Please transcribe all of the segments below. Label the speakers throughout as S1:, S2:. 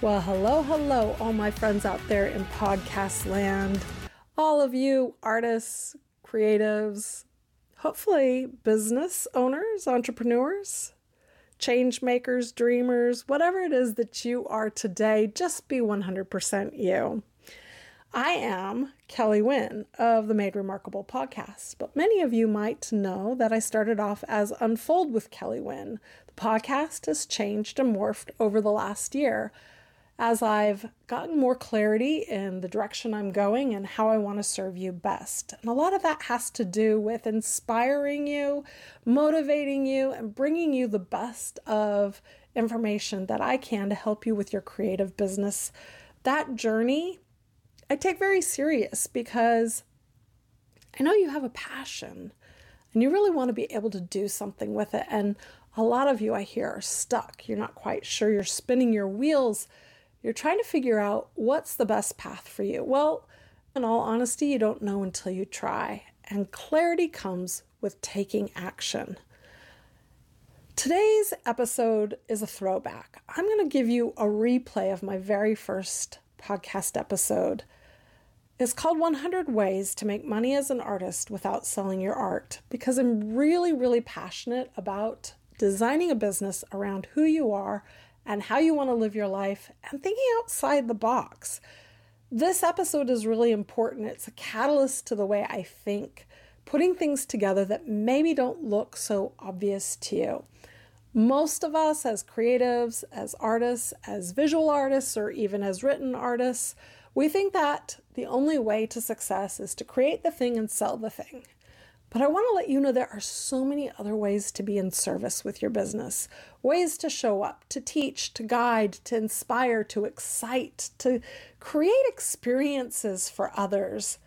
S1: Well, hello, hello, all my friends out there in podcast land. All of you artists, creatives, hopefully business owners, entrepreneurs, change makers, dreamers, whatever it is that you are today, just be 100% you. I am Kellee Wynne of the Made Remarkable podcast, but many of you might know that I started off as Unfold with Kellee Wynne. The podcast has changed and morphed over the last year as I've gotten more clarity in the direction I'm going and how I want to serve you best. And a lot of that has to do with inspiring you, motivating you, and bringing you the best of information that I can to help you with your creative business. That journey I take very serious because I know you have a passion and you really want to be able to do something with it. And a lot of you I hear are stuck. You're not quite sure. You're spinning your wheels you're trying to figure out what's the best path for you. Well, in all honesty, you don't know until you try, and clarity comes with taking action. Today's episode is a throwback. I'm going to give you a replay of my very first podcast episode. It's called 100 Ways to Make Money as an Artist Without Selling Your Art because I'm really, really passionate about designing a business around who you are and how you want to live your life and thinking outside the box. This episode is really important. It's a catalyst to the way I think, putting things together that maybe don't look so obvious to you. Most of us, as creatives, as artists, as visual artists, or even as written artists, we think that the only way to success is to create the thing and sell the thing. But I want to let you know there are so many other ways to be in service with your business ways to show up, to teach, to guide, to inspire, to excite, to create experiences for others.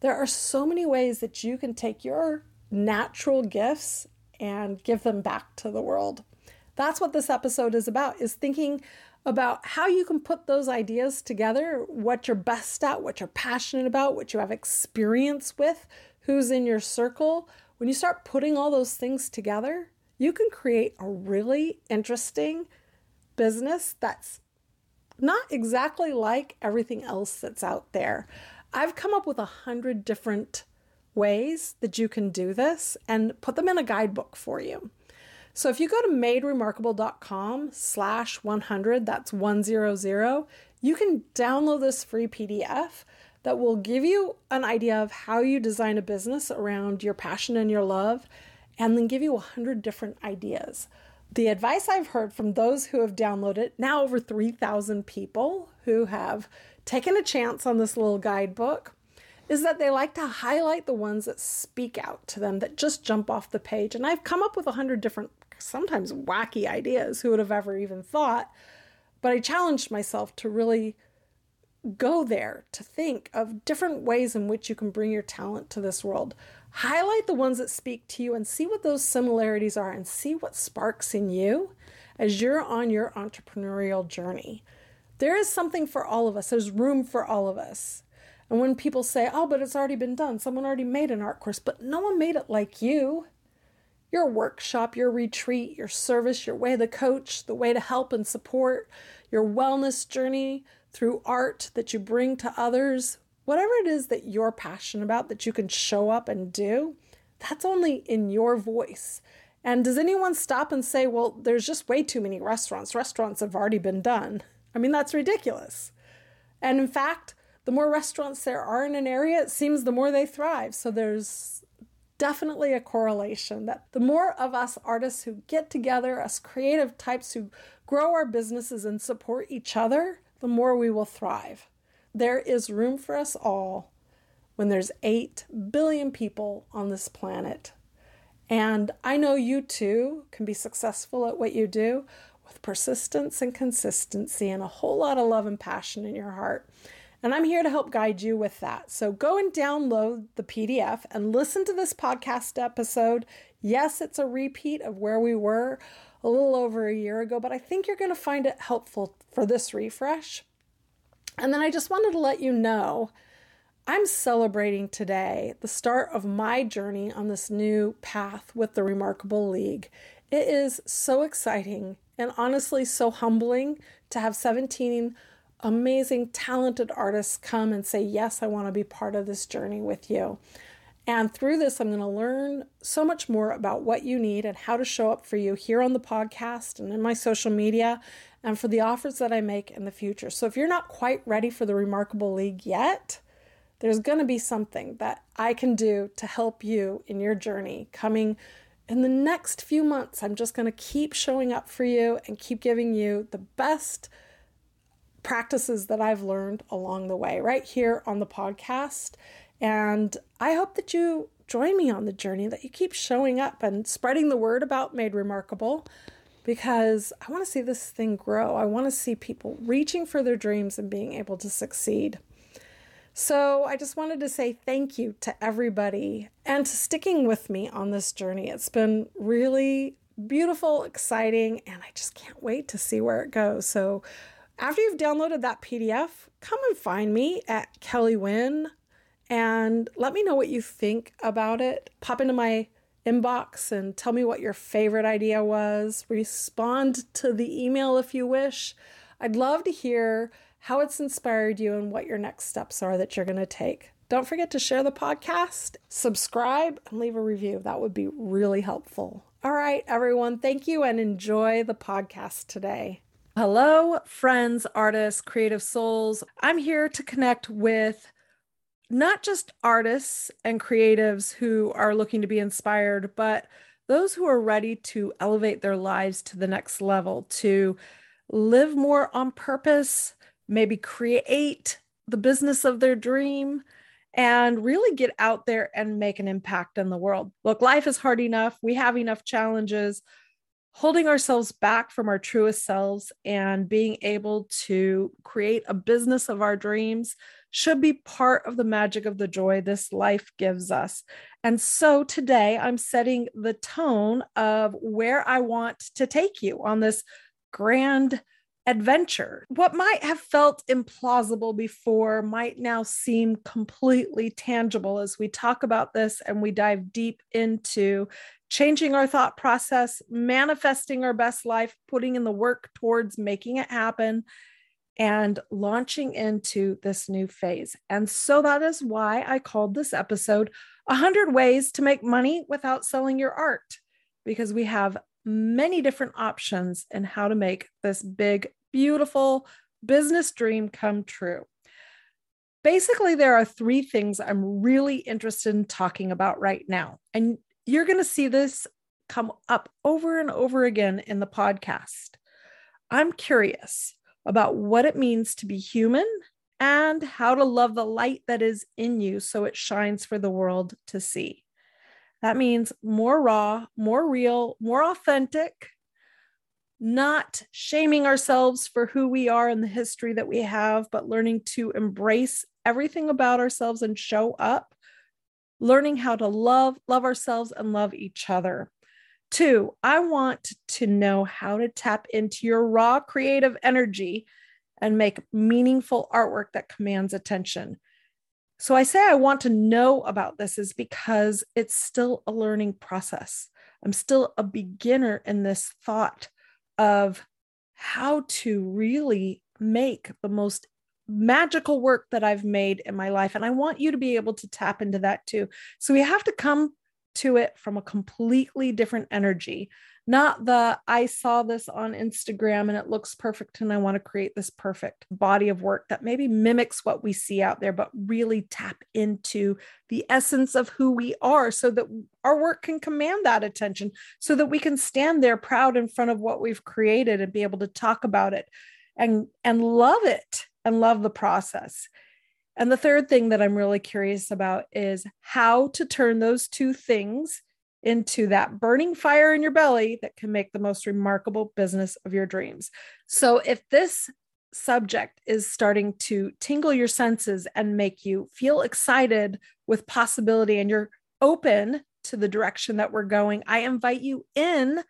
S1: There are so many ways that you can take your natural gifts and give them back to the world. That's what this episode is about is thinking about how you can put those ideas together, what you're best at, what you're passionate about, what you have experience with, who's in your circle. When you start putting all those things together, you can create a really interesting business that's not exactly like everything else that's out there. I've come up with a hundred different ways that you can do this and put them in a guidebook for you. So if you go to maderemarkable.com slash 100, that's 100, you can download this free PDF that will give you an idea of how you design a business around your passion and your love, and then give you 100 different ideas. The advice I've heard from those who have downloaded, now over 3,000 people who have taken a chance on this little guidebook, is that they like to highlight the ones that speak out to them, that just jump off the page. And I've come up with a hundred different, sometimes wacky ideas. Who would have ever even thought? But I challenged myself to really go there, to think of different ways in which you can bring your talent to this world. Highlight the ones that speak to you and see what those similarities are and see what sparks in you as you're on your entrepreneurial journey. There is something for all of us, there's room for all of us. And when people say, oh, but it's already been done, someone already made an art course, but no one made it like you. Your workshop, your retreat, your service, your way to coach, the way to help and support, your wellness journey through art that you bring to others, whatever it is that you're passionate about that you can show up and do, that's only in your voice. And does anyone stop and say, well, there's just way too many restaurants? Restaurants have already been done. I mean, that's ridiculous. And in fact, the more restaurants there are in an area, it seems the more they thrive. So there's definitely a correlation that the more of us artists who get together, us creative types who grow our businesses and support each other, the more we will thrive. There is room for us all when there's 8 billion people on this planet. And I know you too can be successful at what you do with persistence and consistency and a whole lot of love and passion in your heart. And I'm here to help guide you with that. So go and download the PDF and listen to this podcast episode. Yes, it's a repeat of where we were a little over a year ago, but I think you're going to find it helpful for this refresh. And then I just wanted to let you know I'm celebrating today the start of my journey on this new path with the Remarkable League. It is so exciting and honestly so humbling to have 17 amazing, talented artists come and say, Yes, I want to be part of this journey with you. And through this, I'm going to learn so much more about what you need and how to show up for you here on the podcast and in my social media and for the offers that I make in the future. So if you're not quite ready for the Remarkable League yet, there's going to be something that I can do to help you in your journey coming in the next few months. I'm just going to keep showing up for you and keep giving you the best practices that I've learned along the way right here on the podcast. And I hope that you join me on the journey, that you keep showing up and spreading the word about Made Remarkable because I want to see this thing grow. I want to see people reaching for their dreams and being able to succeed. So, I just wanted to say thank you to everybody and to sticking with me on this journey. It's been really beautiful, exciting, and I just can't wait to see where it goes. So, after you've downloaded that PDF, come and find me at Kellee Wynne and let me know what you think about it. Pop into my inbox and tell me what your favorite idea was. Respond to the email if you wish. I'd love to hear how it's inspired you and what your next steps are that you're going to take. Don't forget to share the podcast, subscribe, and leave a review. That would be really helpful. All right, everyone, thank you and enjoy the podcast today. Hello, friends, artists, creative souls. I'm here to connect with not just artists and creatives who are looking to be inspired, but those who are ready to elevate their lives to the next level, to live more on purpose, maybe create the business of their dream, and really get out there and make an impact in the world. Look, life is hard enough. We have enough challenges holding ourselves back from our truest selves and being able to create a business of our dreams should be part of the magic of the joy this life gives us. And so today I'm setting the tone of where I want to take you on this grand adventure. What might have felt implausible before might now seem completely tangible as we talk about this and we dive deep into changing our thought process, manifesting our best life, putting in the work towards making it happen, and launching into this new phase. And so that is why I called this episode 100 Ways to Make Money Without Selling Your Art, because we have many different options in how to make this big, beautiful business dream come true. Basically, there are three things I'm really interested in talking about right now. And you're going to see this come up over and over again in the podcast. I'm curious about what it means to be human and how to love the light that is in you so it shines for the world to see. That means more raw, more real, more authentic, not shaming ourselves for who we are and the history that we have, but learning to embrace everything about ourselves and show up learning how to love, love ourselves and love each other. Two, I want to know how to tap into your raw creative energy and make meaningful artwork that commands attention. So I say I want to know about this is because it's still a learning process. I'm still a beginner in this thought of how to really make the most magical work that I've made in my life. And I want you to be able to tap into that too. So we have to come to it from a completely different energy, not the I saw this on Instagram and it looks perfect and I want to create this perfect body of work that maybe mimics what we see out there, but really tap into the essence of who we are so that our work can command that attention, so that we can stand there proud in front of what we've created and be able to talk about it and and love it and love the process. And the third thing that I'm really curious about is how to turn those two things into that burning fire in your belly that can make the most remarkable business of your dreams. So, if this subject is starting to tingle your senses and make you feel excited with possibility and you're open to the direction that we're going, I invite you in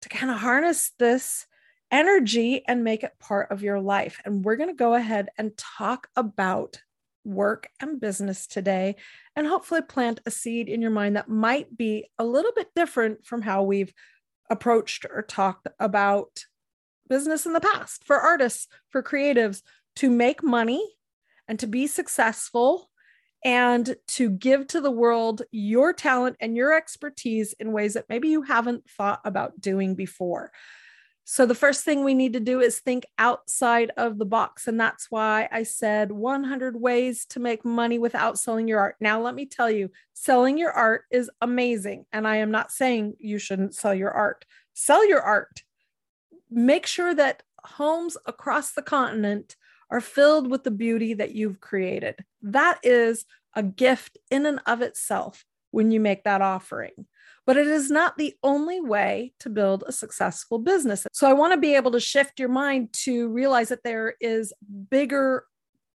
S1: to kind of harness this energy and make it part of your life. And we're going to go ahead and talk about work and business today and hopefully plant a seed in your mind that might be a little bit different from how we've approached or talked about business in the past for artists, for creatives to make money and to be successful and to give to the world your talent and your expertise in ways that maybe you haven't thought about doing before. So, the first thing we need to do is think outside of the box. And that's why I said 100 ways to make money without selling your art. Now, let me tell you, selling your art is amazing. And I am not saying you shouldn't sell your art, sell your art. Make sure that homes across the continent are filled with the beauty that you've created. That is a gift in and of itself when you make that offering but it is not the only way to build a successful business. So I want to be able to shift your mind to realize that there is bigger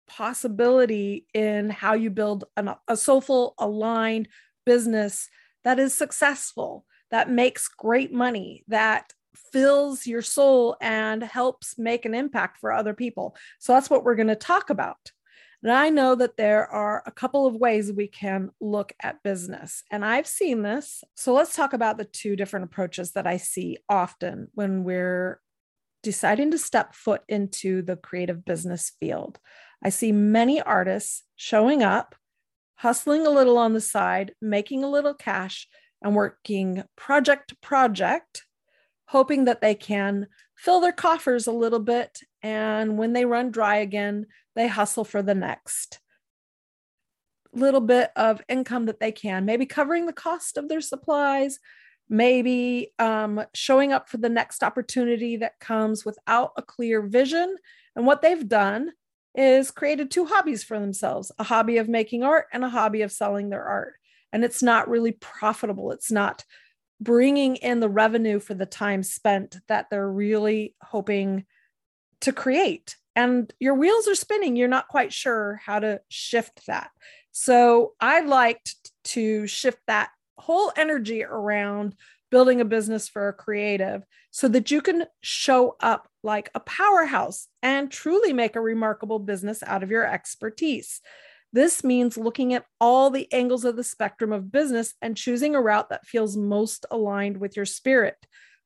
S1: possibility in how you build an, a soulful, aligned business that is successful, that makes great money, that fills your soul and helps make an impact for other people. So that's what we're going to talk about. And I know that there are a couple of ways we can look at business, and I've seen this. So let's talk about the two different approaches that I see often when we're deciding to step foot into the creative business field. I see many artists showing up, hustling a little on the side, making a little cash, and working project to project, hoping that they can fill their coffers a little bit. And when they run dry again, they hustle for the next little bit of income that they can, maybe covering the cost of their supplies, maybe um, showing up for the next opportunity that comes without a clear vision. And what they've done is created two hobbies for themselves a hobby of making art and a hobby of selling their art. And it's not really profitable. It's not bringing in the revenue for the time spent that they're really hoping to create. And your wheels are spinning. You're not quite sure how to shift that. So I liked to shift that whole energy around building a business for a creative so that you can show up like a powerhouse and truly make a remarkable business out of your expertise. This means looking at all the angles of the spectrum of business and choosing a route that feels most aligned with your spirit.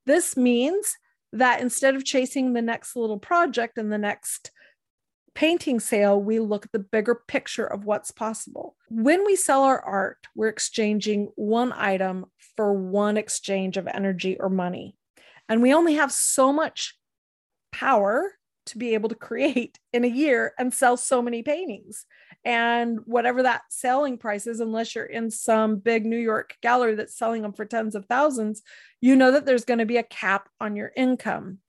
S1: This means that instead of chasing the next little project and the next painting sale, we look at the bigger picture of what's possible. When we sell our art, we're exchanging one item for one exchange of energy or money. And we only have so much power to be able to create in a year and sell so many paintings. And whatever that selling price is, unless you're in some big New York gallery that's selling them for tens of thousands, you know that there's going to be a cap on your income.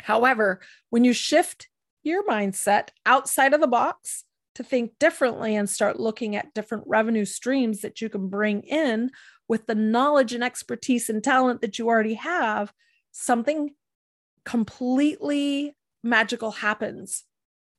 S1: However, when you shift your mindset outside of the box to think differently and start looking at different revenue streams that you can bring in with the knowledge and expertise and talent that you already have, something completely magical happens.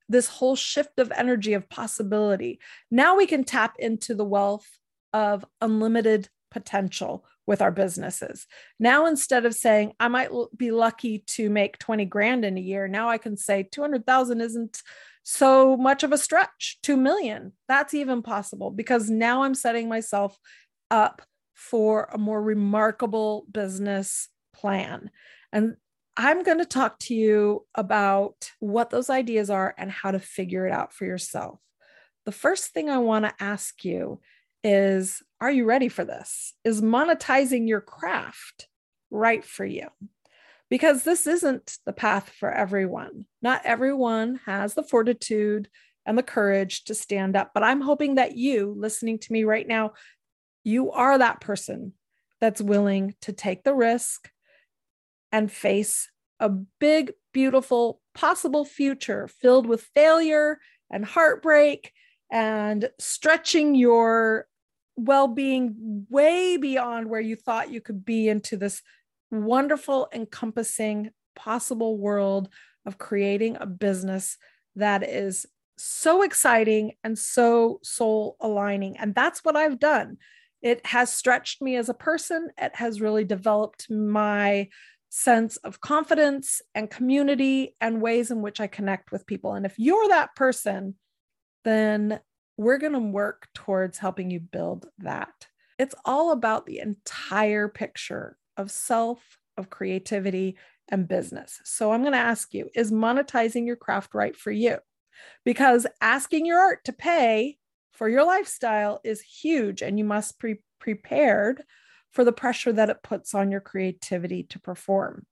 S1: This whole shift of energy of possibility. Now we can tap into the wealth of unlimited potential with our businesses. Now, instead of saying, I might be lucky to make 20 grand in a year, now I can say 200,000 isn't so much of a stretch. 2 million, that's even possible because now I'm setting myself up for a more remarkable business plan. And I'm going to talk to you about what those ideas are and how to figure it out for yourself. The first thing I want to ask you is Are you ready for this? Is monetizing your craft right for you? Because this isn't the path for everyone. Not everyone has the fortitude and the courage to stand up. But I'm hoping that you, listening to me right now, you are that person that's willing to take the risk and face a big, beautiful, possible future filled with failure and heartbreak and stretching your well being way beyond where you thought you could be into this wonderful, encompassing, possible world of creating a business that is so exciting and so soul aligning. And that's what I've done. It has stretched me as a person, it has really developed my sense of confidence and community and ways in which I connect with people. And if you're that person, then we're going to work towards helping you build that. It's all about the entire picture of self, of creativity, and business. So I'm going to ask you is monetizing your craft right for you? Because asking your art to pay for your lifestyle is huge, and you must be prepared for the pressure that it puts on your creativity to perform.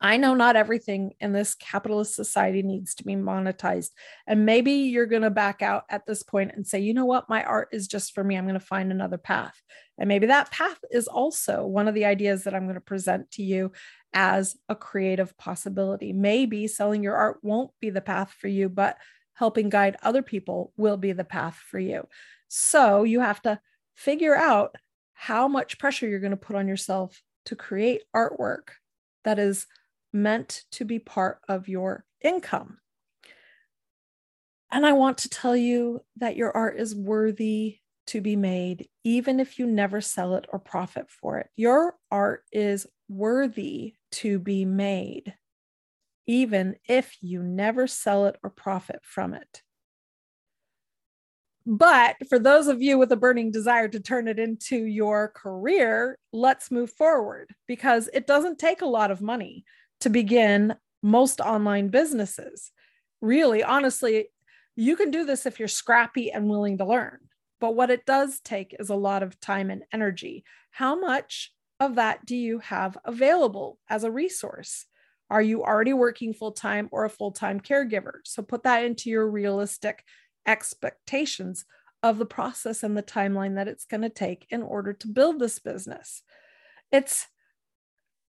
S1: I know not everything in this capitalist society needs to be monetized. And maybe you're going to back out at this point and say, you know what, my art is just for me. I'm going to find another path. And maybe that path is also one of the ideas that I'm going to present to you as a creative possibility. Maybe selling your art won't be the path for you, but helping guide other people will be the path for you. So you have to figure out how much pressure you're going to put on yourself to create artwork that is meant to be part of your income. And I want to tell you that your art is worthy to be made, even if you never sell it or profit for it. Your art is worthy to be made, even if you never sell it or profit from it. But for those of you with a burning desire to turn it into your career, let's move forward because it doesn't take a lot of money to begin most online businesses. Really, honestly, you can do this if you're scrappy and willing to learn. But what it does take is a lot of time and energy. How much of that do you have available as a resource? Are you already working full time or a full time caregiver? So put that into your realistic expectations of the process and the timeline that it's going to take in order to build this business. It's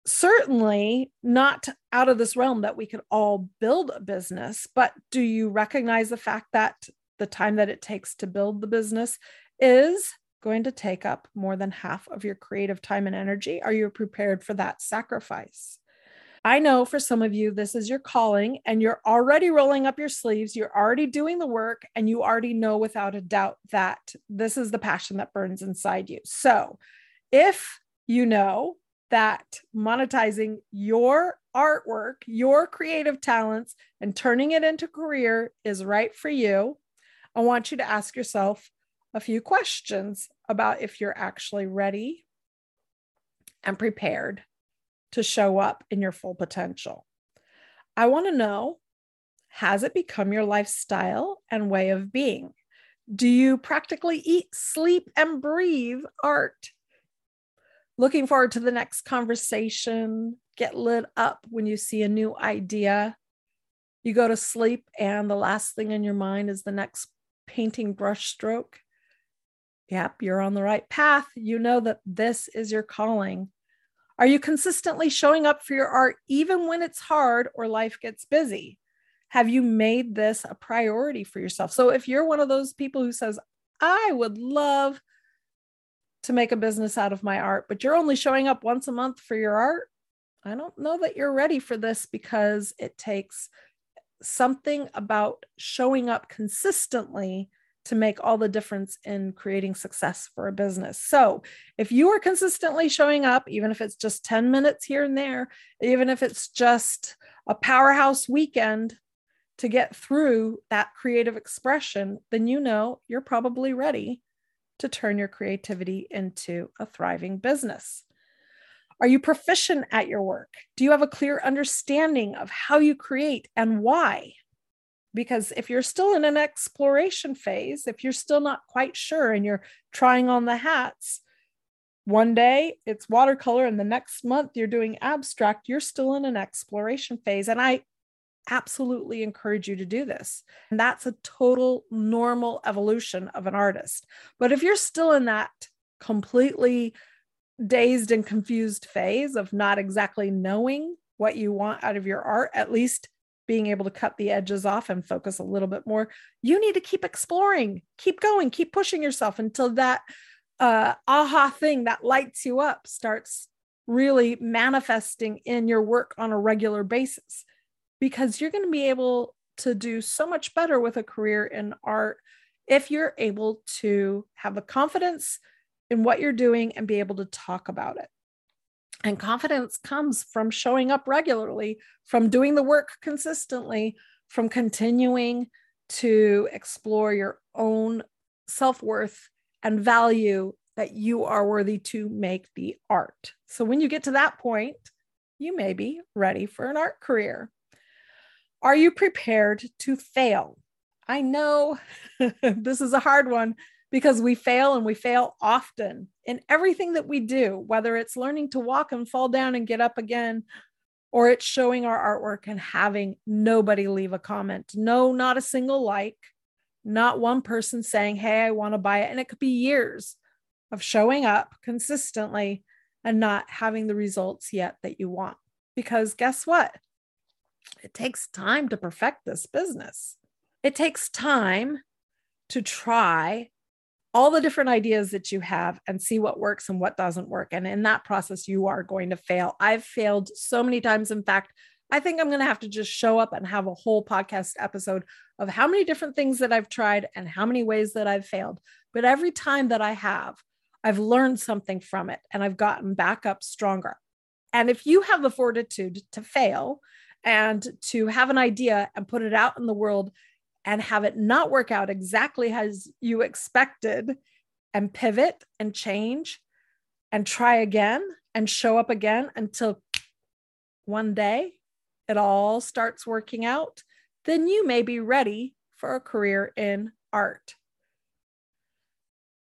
S1: certainly not out of this realm that we could all build a business, but do you recognize the fact that the time that it takes to build the business is going to take up more than half of your creative time and energy? Are you prepared for that sacrifice? I know for some of you, this is your calling, and you're already rolling up your sleeves. You're already doing the work, and you already know without a doubt that this is the passion that burns inside you. So, if you know that monetizing your artwork, your creative talents, and turning it into career is right for you, I want you to ask yourself a few questions about if you're actually ready and prepared to show up in your full potential. I want to know has it become your lifestyle and way of being? Do you practically eat, sleep, and breathe art? looking forward to the next conversation, get lit up when you see a new idea. You go to sleep, and the last thing in your mind is the next painting brush stroke. Yep, you're on the right path. You know that this is your calling. Are you consistently showing up for your art even when it's hard or life gets busy? Have you made this a priority for yourself? So, if you're one of those people who says, I would love to make a business out of my art, but you're only showing up once a month for your art. I don't know that you're ready for this because it takes something about showing up consistently to make all the difference in creating success for a business. So, if you are consistently showing up, even if it's just 10 minutes here and there, even if it's just a powerhouse weekend to get through that creative expression, then you know you're probably ready to turn your creativity into a thriving business? Are you proficient at your work? Do you have a clear understanding of how you create and why? Because if you're still in an exploration phase, if you're still not quite sure and you're trying on the hats, one day it's watercolor and the next month you're doing abstract, you're still in an exploration phase. And I absolutely encourage you to do this. And that's a total normal evolution of an artist. But if you're still in that completely dazed and confused phase of not exactly knowing what you want out of your art, at least being able to cut the edges off and focus a little bit more, you need to keep exploring, keep going, keep pushing yourself until that uh, aha thing that lights you up starts really manifesting in your work on a regular basis because you're going to be able to do so much better with a career in art if you're able to have the confidence in what you're doing and be able to talk about it. And confidence comes from showing up regularly, from doing the work consistently, from continuing to explore your own self worth and value that you are worthy to make the art. So when you get to that point, you may be ready for an art career. Are you prepared to fail? I know this is a hard one because we fail and we fail often in everything that we do, whether it's learning to walk and fall down and get up again, or it's showing our artwork and having nobody leave a comment. No, not a single like, not one person saying, Hey, I want to buy it. And it could be years of showing up consistently and not having the results yet that you want. Because guess what? It takes time to perfect this business. It takes time to try all the different ideas that you have and see what works and what doesn't work. And in that process, you are going to fail. I've failed so many times. In fact, I think I'm going to have to just show up and have a whole podcast episode of how many different things that I've tried and how many ways that I've failed. But every time that I have, I've learned something from it and I've gotten back up stronger. And if you have the fortitude to fail and to have an idea and put it out in the world and have it not work out exactly as you expected and pivot and change and try again and show up again until one day it all starts working out, then you may be ready for a career in art.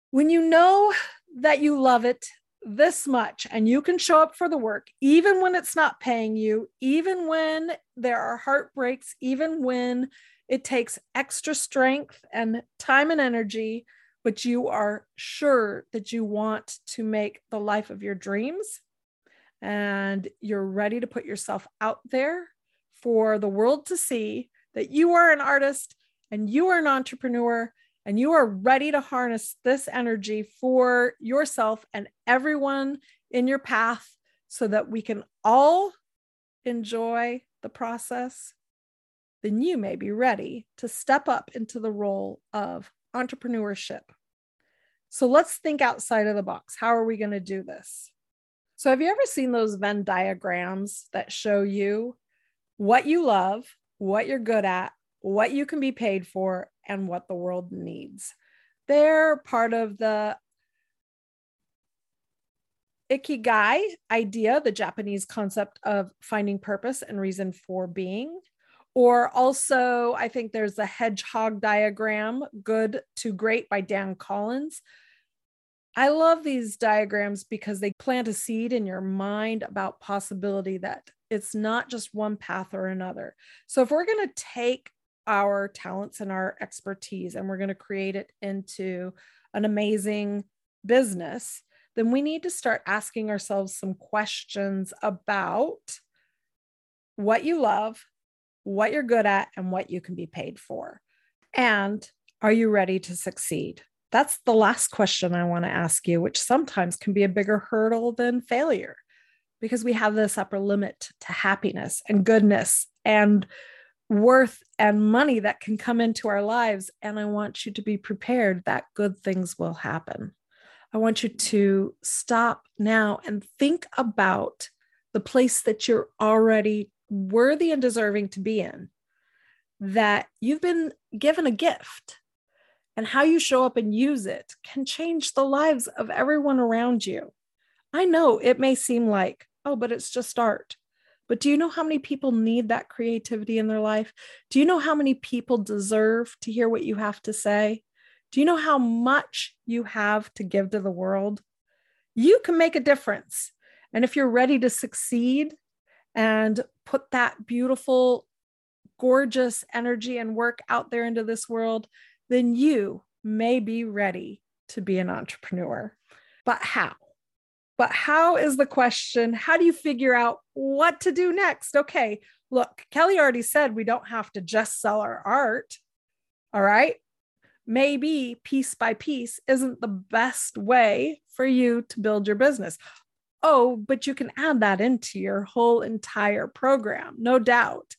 S1: When you know that you love it this much and you can show up for the work, even when it's not paying you, even when there are heartbreaks, even when it takes extra strength and time and energy, but you are sure that you want to make the life of your dreams. And you're ready to put yourself out there for the world to see that you are an artist and you are an entrepreneur and you are ready to harness this energy for yourself and everyone in your path so that we can all enjoy the process then you may be ready to step up into the role of entrepreneurship. So let's think outside of the box. How are we going to do this? So, have you ever seen those Venn diagrams that show you what you love, what you're good at, what you can be paid for, and what the world needs? They're part of the ikigai idea, the Japanese concept of finding purpose and reason for being. Or also, I think there's a hedgehog diagram, Good to Great by Dan Collins. I love these diagrams because they plant a seed in your mind about possibility that it's not just one path or another. So, if we're going to take our talents and our expertise and we're going to create it into an amazing business, then we need to start asking ourselves some questions about what you love, what you're good at, and what you can be paid for. And are you ready to succeed? That's the last question I want to ask you, which sometimes can be a bigger hurdle than failure because we have this upper limit to happiness and goodness and worth and money that can come into our lives. And I want you to be prepared that good things will happen. I want you to stop now and think about the place that you're already worthy and deserving to be in, that you've been given a gift and how you show up and use it can change the lives of everyone around you. I know it may seem like, oh, but it's just art. But do you know how many people need that creativity in their life? Do you know how many people deserve to hear what you have to say? Do you know how much you have to give to the world? You can make a difference. And if you're ready to succeed and put that beautiful, gorgeous energy and work out there into this world, then you may be ready to be an entrepreneur. But how? But how is the question? How do you figure out what to do next? Okay, look, Kellee already said we don't have to just sell our art. All right. Maybe piece by piece isn't the best way for you to build your business. Oh, but you can add that into your whole entire program, no doubt.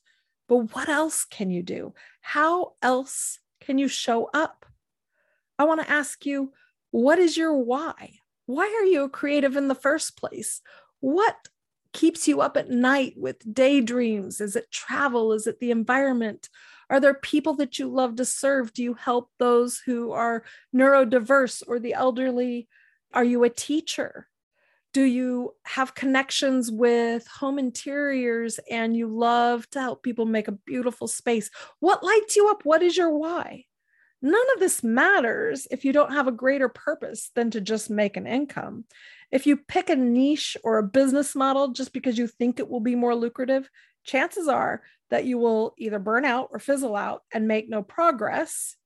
S1: But what else can you do? How else can you show up? I want to ask you, what is your why? Why are you a creative in the first place? What keeps you up at night with daydreams? Is it travel? Is it the environment? Are there people that you love to serve? Do you help those who are neurodiverse or the elderly? Are you a teacher? Do you have connections with home interiors and you love to help people make a beautiful space? What lights you up? What is your why? None of this matters if you don't have a greater purpose than to just make an income. If you pick a niche or a business model just because you think it will be more lucrative, chances are that you will either burn out or fizzle out and make no progress.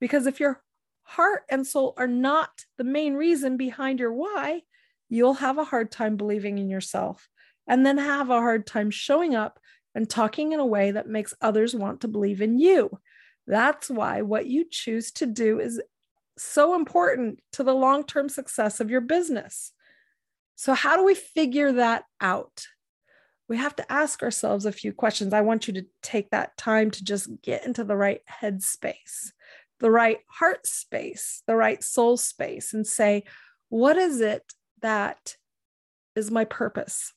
S1: Because if your heart and soul are not the main reason behind your why, you'll have a hard time believing in yourself and then have a hard time showing up and talking in a way that makes others want to believe in you. That's why what you choose to do is so important to the long term success of your business. So, how do we figure that out? We have to ask ourselves a few questions. I want you to take that time to just get into the right head space, the right heart space, the right soul space, and say, what is it that is my purpose.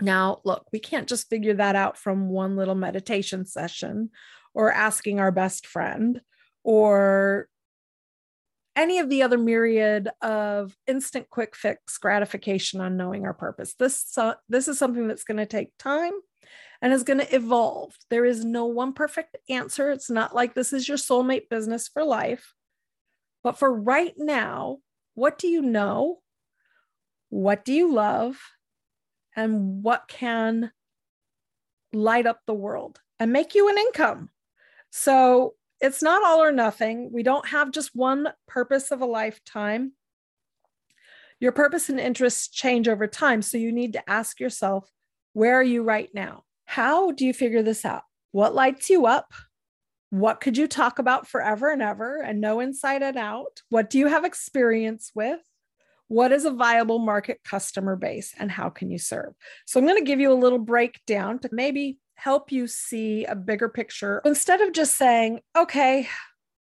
S1: Now, look, we can't just figure that out from one little meditation session or asking our best friend or any of the other myriad of instant quick fix gratification on knowing our purpose. This, uh, this is something that's going to take time and is going to evolve. There is no one perfect answer. It's not like this is your soulmate business for life. But for right now, what do you know? What do you love and what can light up the world and make you an income. So it's not all or nothing. We don't have just one purpose of a lifetime. Your purpose and interests change over time. So you need to ask yourself, where are you right now? How do you figure this out? What lights you up? What could you talk about forever and ever and know inside and out? What do you have experience with? What is a viable market customer base and how can you serve? So I'm going to give you a little breakdown to maybe help you see a bigger picture instead of just saying, okay,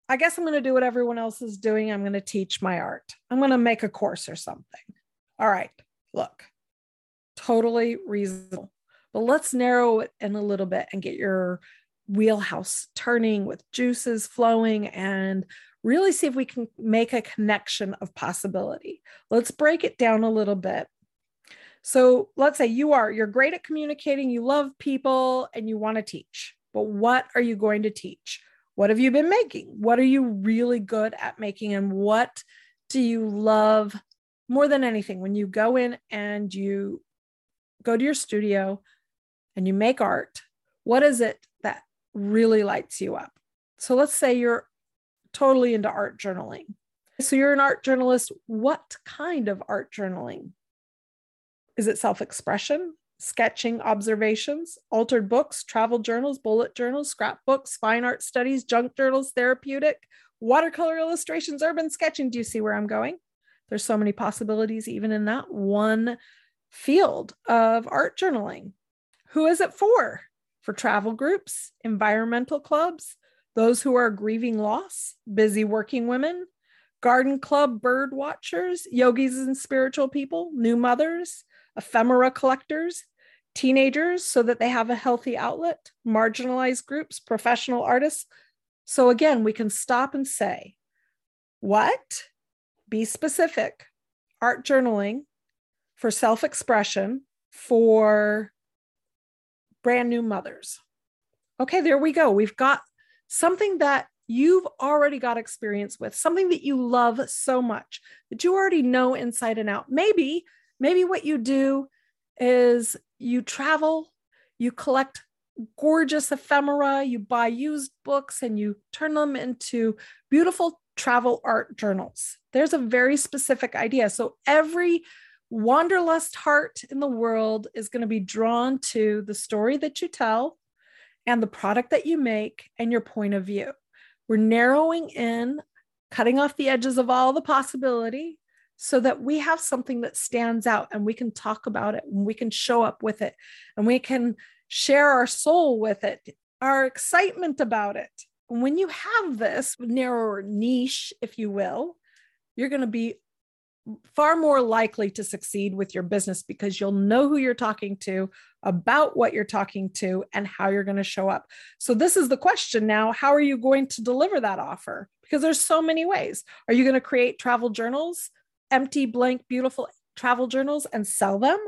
S1: I guess I'm going to do what everyone else is doing. I'm going to teach my art. I'm going to make a course or something. All right, look, totally reasonable. But let's narrow it in a little bit and get your wheelhouse turning with juices flowing and really see if we can make a connection of possibility. Let's break it down a little bit. So let's say you are, you're great at communicating, you love people, and you want to teach. But what are you going to teach? What have you been making? What are you really good at making? And what do you love more than anything when you go in and you go to your studio and you make art? What is it that really lights you up? So let's say you're totally into art journaling. So you're an art journalist. What kind of art journaling? Is it self expression, sketching observations, altered books, travel journals, bullet journals, scrapbooks, fine art studies, junk journals, therapeutic, watercolor illustrations, urban sketching? Do you see where I'm going? There's so many possibilities, even in that one field of art journaling. Who is it for? For travel groups, environmental clubs, those who are grieving loss, busy working women, garden club bird watchers, yogis and spiritual people, new mothers, ephemera collectors, teenagers so that they have a healthy outlet, marginalized groups, professional artists. So again, we can stop and say, what? Be specific. Art journaling for self expression for brand new mothers. Okay, there we go. We've got something that you've already got experience with, something that you love so much that you already know inside and out. Maybe, maybe what you do is you travel, you collect gorgeous ephemera, you buy used books and you turn them into beautiful travel art journals. There's a very specific idea. So every wanderlust heart in the world is going to be drawn to the story that you tell and the product that you make and your point of view. We're narrowing in, cutting off the edges of all the possibility so that we have something that stands out and we can talk about it and we can show up with it and we can share our soul with it, our excitement about it. When you have this narrower niche, if you will, you're going to be far more likely to succeed with your business because you'll know who you're talking to, about what you're talking to, and how you're going to show up. So, this is the question now how are you going to deliver that offer? Because there's so many ways. Are you going to create travel journals, empty, blank, beautiful travel journals and sell them?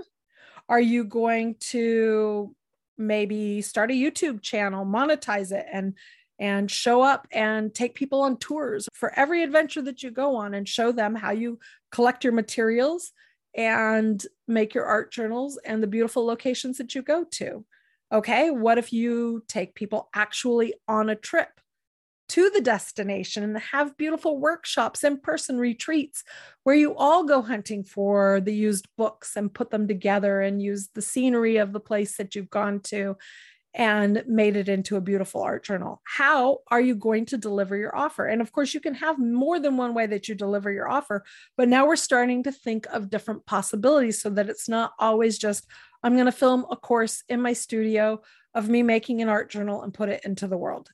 S1: Are you going to maybe start a YouTube channel, monetize it and and show up and take people on tours for every adventure that you go on and show them how you collect your materials and make your art journals and the beautiful locations that you go to. Okay, what if you take people actually on a trip to the destination and have beautiful workshops, in person retreats where you all go hunting for the used books and put them together and use the scenery of the place that you've gone to and made it into a beautiful art journal. How are you going to deliver your offer? And of course, you can have more than one way that you deliver your offer, but now we're starting to think of different possibilities so that it's not always just, I'm going to film a course in my studio of me making an art journal and put it into the world.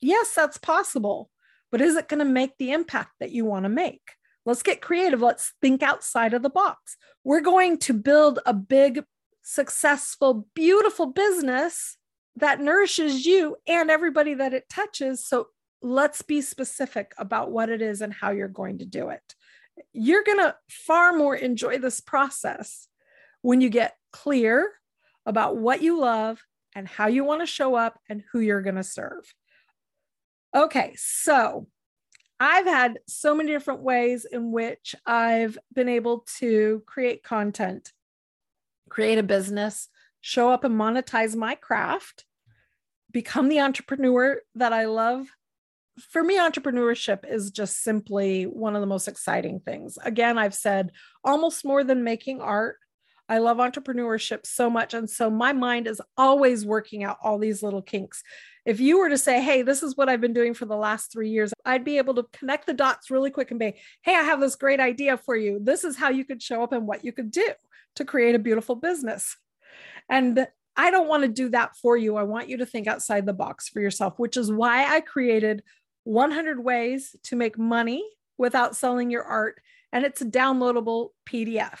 S1: Yes, that's possible, but is it going to make the impact that you want to make? Let's get creative. Let's think outside of the box. We're going to build a big, successful, beautiful business that nourishes you and everybody that it touches. So let's be specific about what it is and how you're going to do it. You're going to far more enjoy this process when you get clear about what you love and how you want to show up and who you're going to serve. Okay, so I've had so many different ways in which I've been able to create content, create a business, show up and monetize my craft, become the entrepreneur that I love. For me, entrepreneurship is just simply one of the most exciting things. Again, I've said almost more than making art. I love entrepreneurship so much. And so my mind is always working out all these little kinks. If you were to say, Hey, this is what I've been doing for the last three years, I'd be able to connect the dots really quick and be, Hey, I have this great idea for you. This is how you could show up and what you could do to create a beautiful business. And I don't want to do that for you. I want you to think outside the box for yourself, which is why I created 100 ways to make money without selling your art. And it's a downloadable PDF.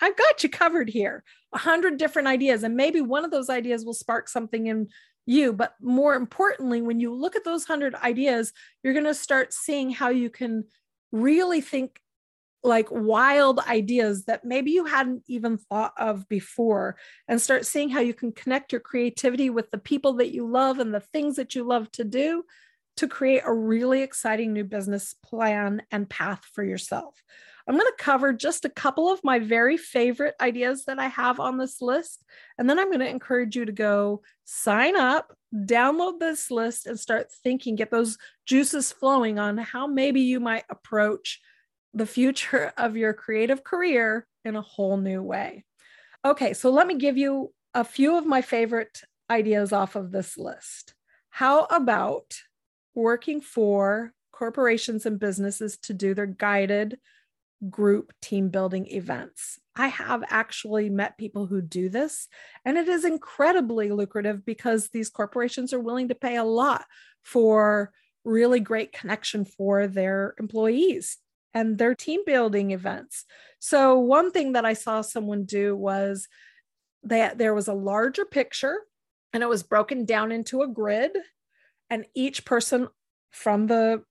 S1: I've got you covered here. Hundred different ideas, and maybe one of those ideas will spark something in you. But more importantly, when you look at those hundred ideas, you're going to start seeing how you can really think like wild ideas that maybe you hadn't even thought of before and start seeing how you can connect your creativity with the people that you love and the things that you love to do to create a really exciting new business plan and path for yourself. I'm going to cover just a couple of my very favorite ideas that I have on this list. And then I'm going to encourage you to go sign up, download this list, and start thinking, get those juices flowing on how maybe you might approach the future of your creative career in a whole new way. Okay, so let me give you a few of my favorite ideas off of this list. How about working for corporations and businesses to do their guided group team building events? I have actually met people who do this, and it is incredibly lucrative because these corporations are willing to pay a lot for really great connection for their employees and their team building events. So, one thing that I saw someone do was that there was a larger picture and it was broken down into a grid, and each person from the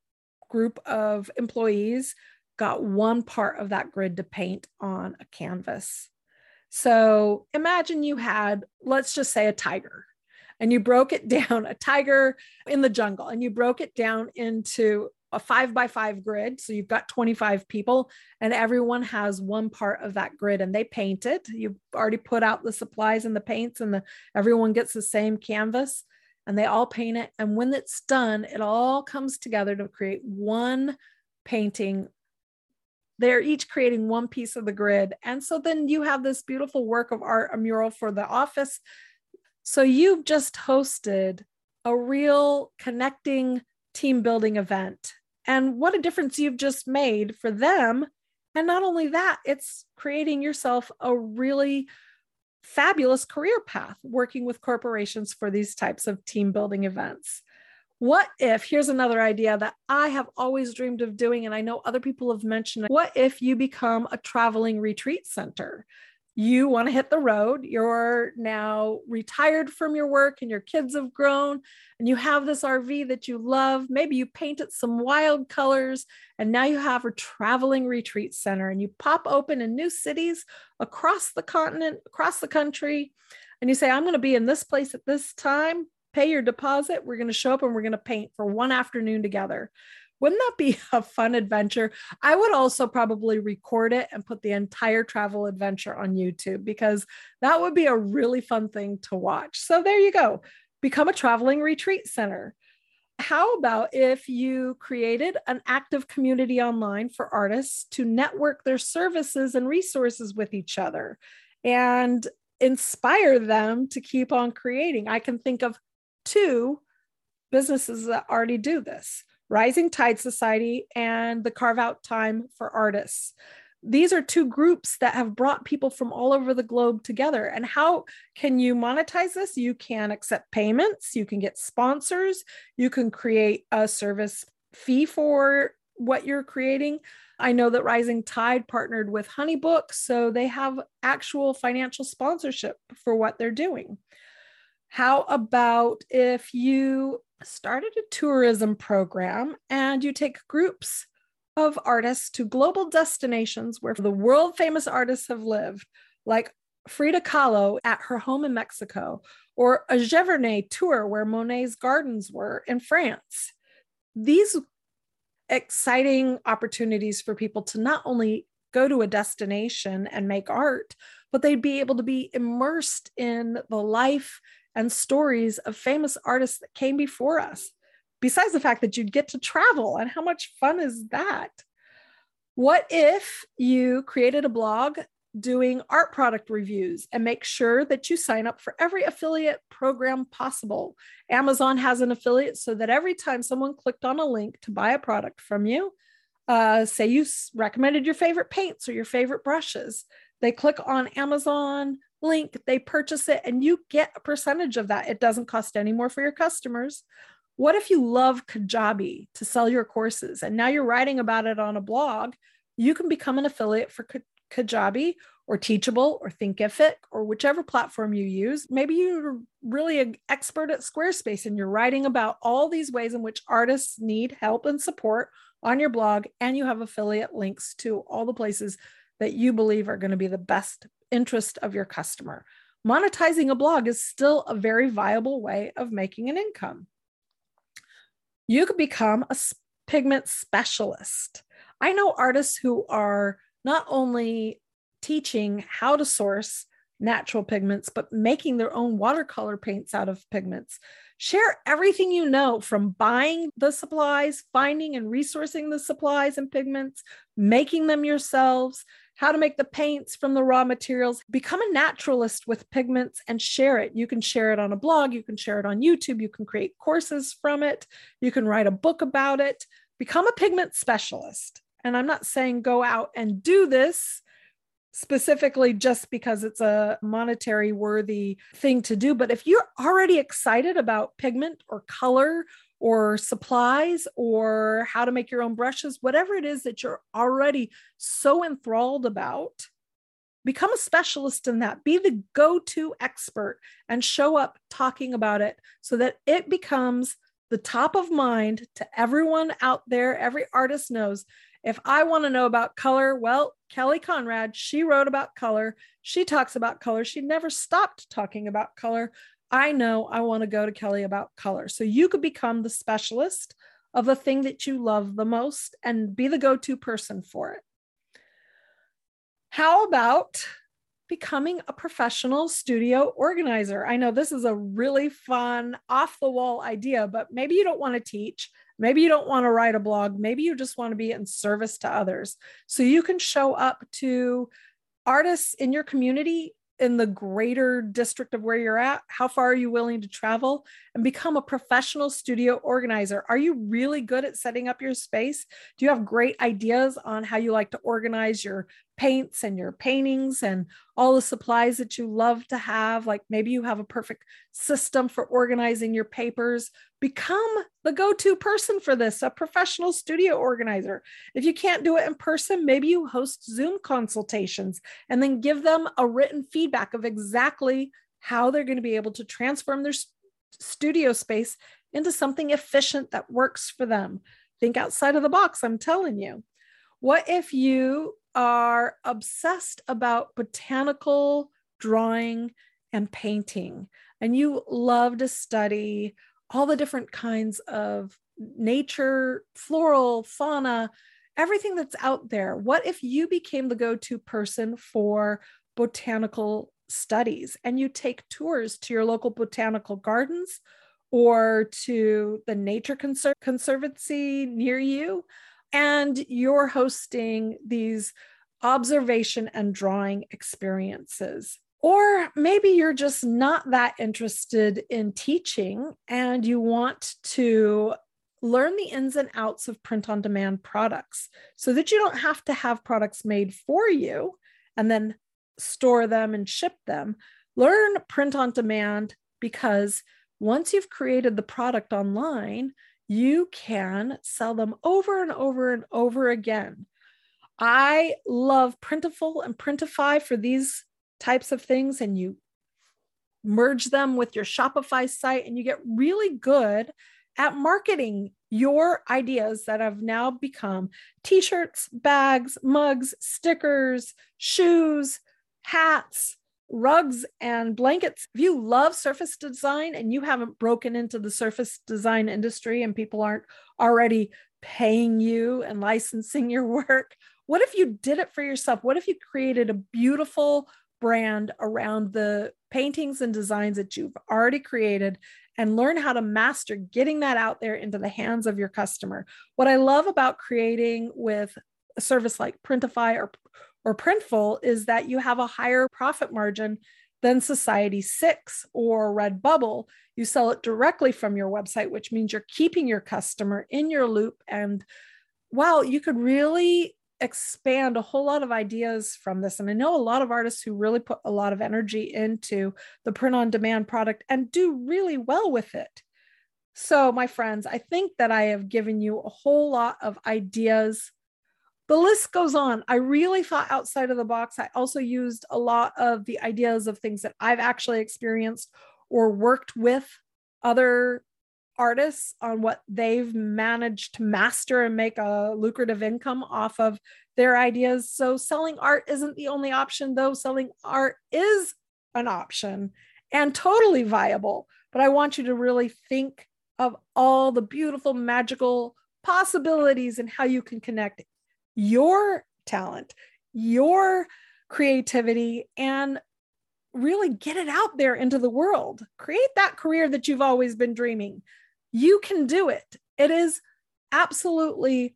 S1: group of employees got one part of that grid to paint on a canvas. So, imagine you had, let's just say, a tiger. And you broke it down, a tiger in the jungle, and you broke it down into a five by five grid. So you've got 25 people, and everyone has one part of that grid and they paint it. You've already put out the supplies and the paints, and the, everyone gets the same canvas and they all paint it. And when it's done, it all comes together to create one painting. They're each creating one piece of the grid. And so then you have this beautiful work of art, a mural for the office. So you've just hosted a real connecting team building event and what a difference you've just made for them. And not only that, it's creating yourself a really fabulous career path working with corporations for these types of team building events. What if, here's another idea that I have always dreamed of doing, and I know other people have mentioned it. What if you become a traveling retreat center? You want to hit the road. You're now retired from your work and your kids have grown, and you have this RV that you love. Maybe you painted some wild colors, and now you have a traveling retreat center, and you pop open in new cities across the continent, across the country, and you say, I'm going to be in this place at this time. Pay your deposit. We're going to show up and we're going to paint for one afternoon together. Wouldn't that be a fun adventure? I would also probably record it and put the entire travel adventure on YouTube because that would be a really fun thing to watch. So there you go. Become a traveling retreat center. How about if you created an active community online for artists to network their services and resources with each other and inspire them to keep on creating? I can think of two businesses that already do this. Rising Tide Society and the Carve Out Time for Artists. These are two groups that have brought people from all over the globe together. And how can you monetize this? You can accept payments, you can get sponsors, you can create a service fee for what you're creating. I know that Rising Tide partnered with Honeybook, so they have actual financial sponsorship for what they're doing. How about if you started a tourism program and you take groups of artists to global destinations where the world famous artists have lived, like Frida Kahlo at her home in Mexico, or a Giverny tour where Monet's gardens were in France. These exciting opportunities for people to not only go to a destination and make art, but they'd be able to be immersed in the life and stories of famous artists that came before us, besides the fact that you'd get to travel. And how much fun is that? What if you created a blog doing art product reviews and make sure that you sign up for every affiliate program possible? Amazon has an affiliate so that every time someone clicked on a link to buy a product from you, uh, say you recommended your favorite paints or your favorite brushes, they click on Amazon link, they purchase it, and you get a percentage of that. It doesn't cost any more for your customers. What if you love Kajabi to sell your courses and now you're writing about it on a blog? You can become an affiliate for Kajabi or Teachable or Thinkific or whichever platform you use. Maybe you're really an expert at Squarespace and you're writing about all these ways in which artists need help and support on your blog, and you have affiliate links to all the places that you believe are going to be the best interest of your customer. Monetizing a blog is still a very viable way of making an income. You could become a pigment specialist. I know artists who are not only teaching how to source natural pigments, but making their own watercolor paints out of pigments. Share everything you know from buying the supplies, finding and resourcing the supplies and pigments, making them yourselves, how to make the paints from the raw materials. Become a naturalist with pigments and share it. You can share it on a blog, you can share it on YouTube, you can create courses from it, you can write a book about it. Become a pigment specialist. And I'm not saying go out and do this specifically just because it's a monetary worthy thing to do. But if you're already excited about pigment or color or supplies or how to make your own brushes, whatever it is that you're already so enthralled about, become a specialist in that. Be the go to expert and show up talking about it so that it becomes the top of mind to everyone out there. Every artist knows if I want to know about color, well, Kellee Conrad, she wrote about color. She talks about color. She never stopped talking about color. I know I want to go to Kellee about color. So you could become the specialist of the thing that you love the most and be the go to person for it. How about becoming a professional studio organizer? I know this is a really fun, off the wall idea, but maybe you don't want to teach. Maybe you don't want to write a blog. Maybe you just want to be in service to others. So you can show up to artists in your community in the greater district of where you're at? How far are you willing to travel and become a professional studio organizer? Are you really good at setting up your space? Do you have great ideas on how you like to organize your paints and your paintings and all the supplies that you love to have. Like maybe you have a perfect system for organizing your papers. Become the go to person for this, a professional studio organizer. If you can't do it in person, maybe you host Zoom consultations and then give them a written feedback of exactly how they're going to be able to transform their studio space into something efficient that works for them. Think outside of the box, I'm telling you. What if you are obsessed about botanical drawing and painting, and you love to study all the different kinds of nature, floral, fauna, everything that's out there. What if you became the go to person for botanical studies and you take tours to your local botanical gardens or to the Nature Conser- Conservancy near you? And you're hosting these observation and drawing experiences. Or maybe you're just not that interested in teaching and you want to learn the ins and outs of print on demand products so that you don't have to have products made for you and then store them and ship them. Learn print on demand because once you've created the product online, you can sell them over and over and over again. I love Printful and Printify for these types of things, and you merge them with your Shopify site, and you get really good at marketing your ideas that have now become t shirts, bags, mugs, stickers, shoes, hats, rugs and blankets. If you love surface design and you haven't broken into the surface design industry and people aren't already paying you and licensing your work, what if you did it for yourself? What if you created a beautiful brand around the paintings and designs that you've already created and learn how to master getting that out there into the hands of your customer? What I love about creating with a service like Printify or or Printful is that you have a higher profit margin than Society6 or Redbubble. You sell it directly from your website, which means you're keeping your customer in your loop. And wow, you could really expand a whole lot of ideas from this. And I know a lot of artists who really put a lot of energy into the print on demand product and do really well with it. So, my friends, I think that I have given you a whole lot of ideas the list goes on. I really thought outside of the box. I also used a lot of the ideas of things that I've actually experienced or worked with other artists on what they've managed to master and make a lucrative income off of their ideas. So, selling art isn't the only option, though. Selling art is an option and totally viable. But I want you to really think of all the beautiful, magical possibilities and how you can connect your talent, your creativity, and really get it out there into the world. Create that career that you've always been dreaming. You can do it. It is absolutely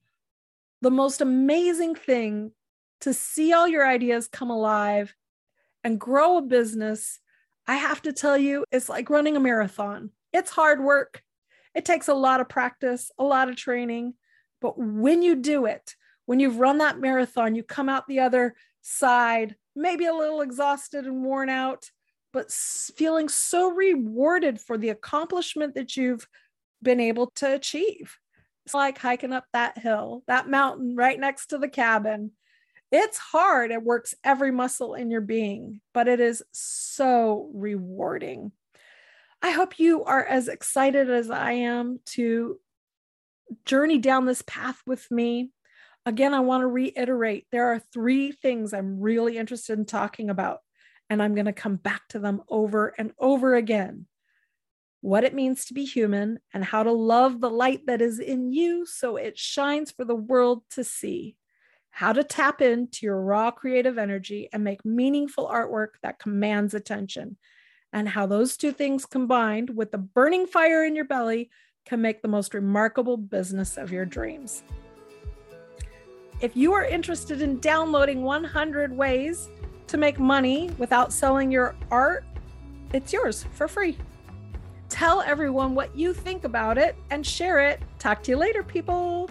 S1: the most amazing thing to see all your ideas come alive and grow a business. I have to tell you, it's like running a marathon. It's hard work. It takes a lot of practice, a lot of training. But when you do it, when you've run that marathon, you come out the other side, maybe a little exhausted and worn out, but feeling so rewarded for the accomplishment that you've been able to achieve. It's like hiking up that hill, that mountain right next to the cabin. It's hard. It works every muscle in your being, but it is so rewarding. I hope you are as excited as I am to journey down this path with me. Again, I want to reiterate there are three things I'm really interested in talking about, and I'm going to come back to them over and over again. What it means to be human, and how to love the light that is in you so it shines for the world to see. How to tap into your raw creative energy and make meaningful artwork that commands attention. And how those two things combined with the burning fire in your belly can make the most remarkable business of your dreams. If you are interested in downloading 100 ways to make money without selling your art, it's yours for free. Tell everyone what you think about it and share it. Talk to you later, people.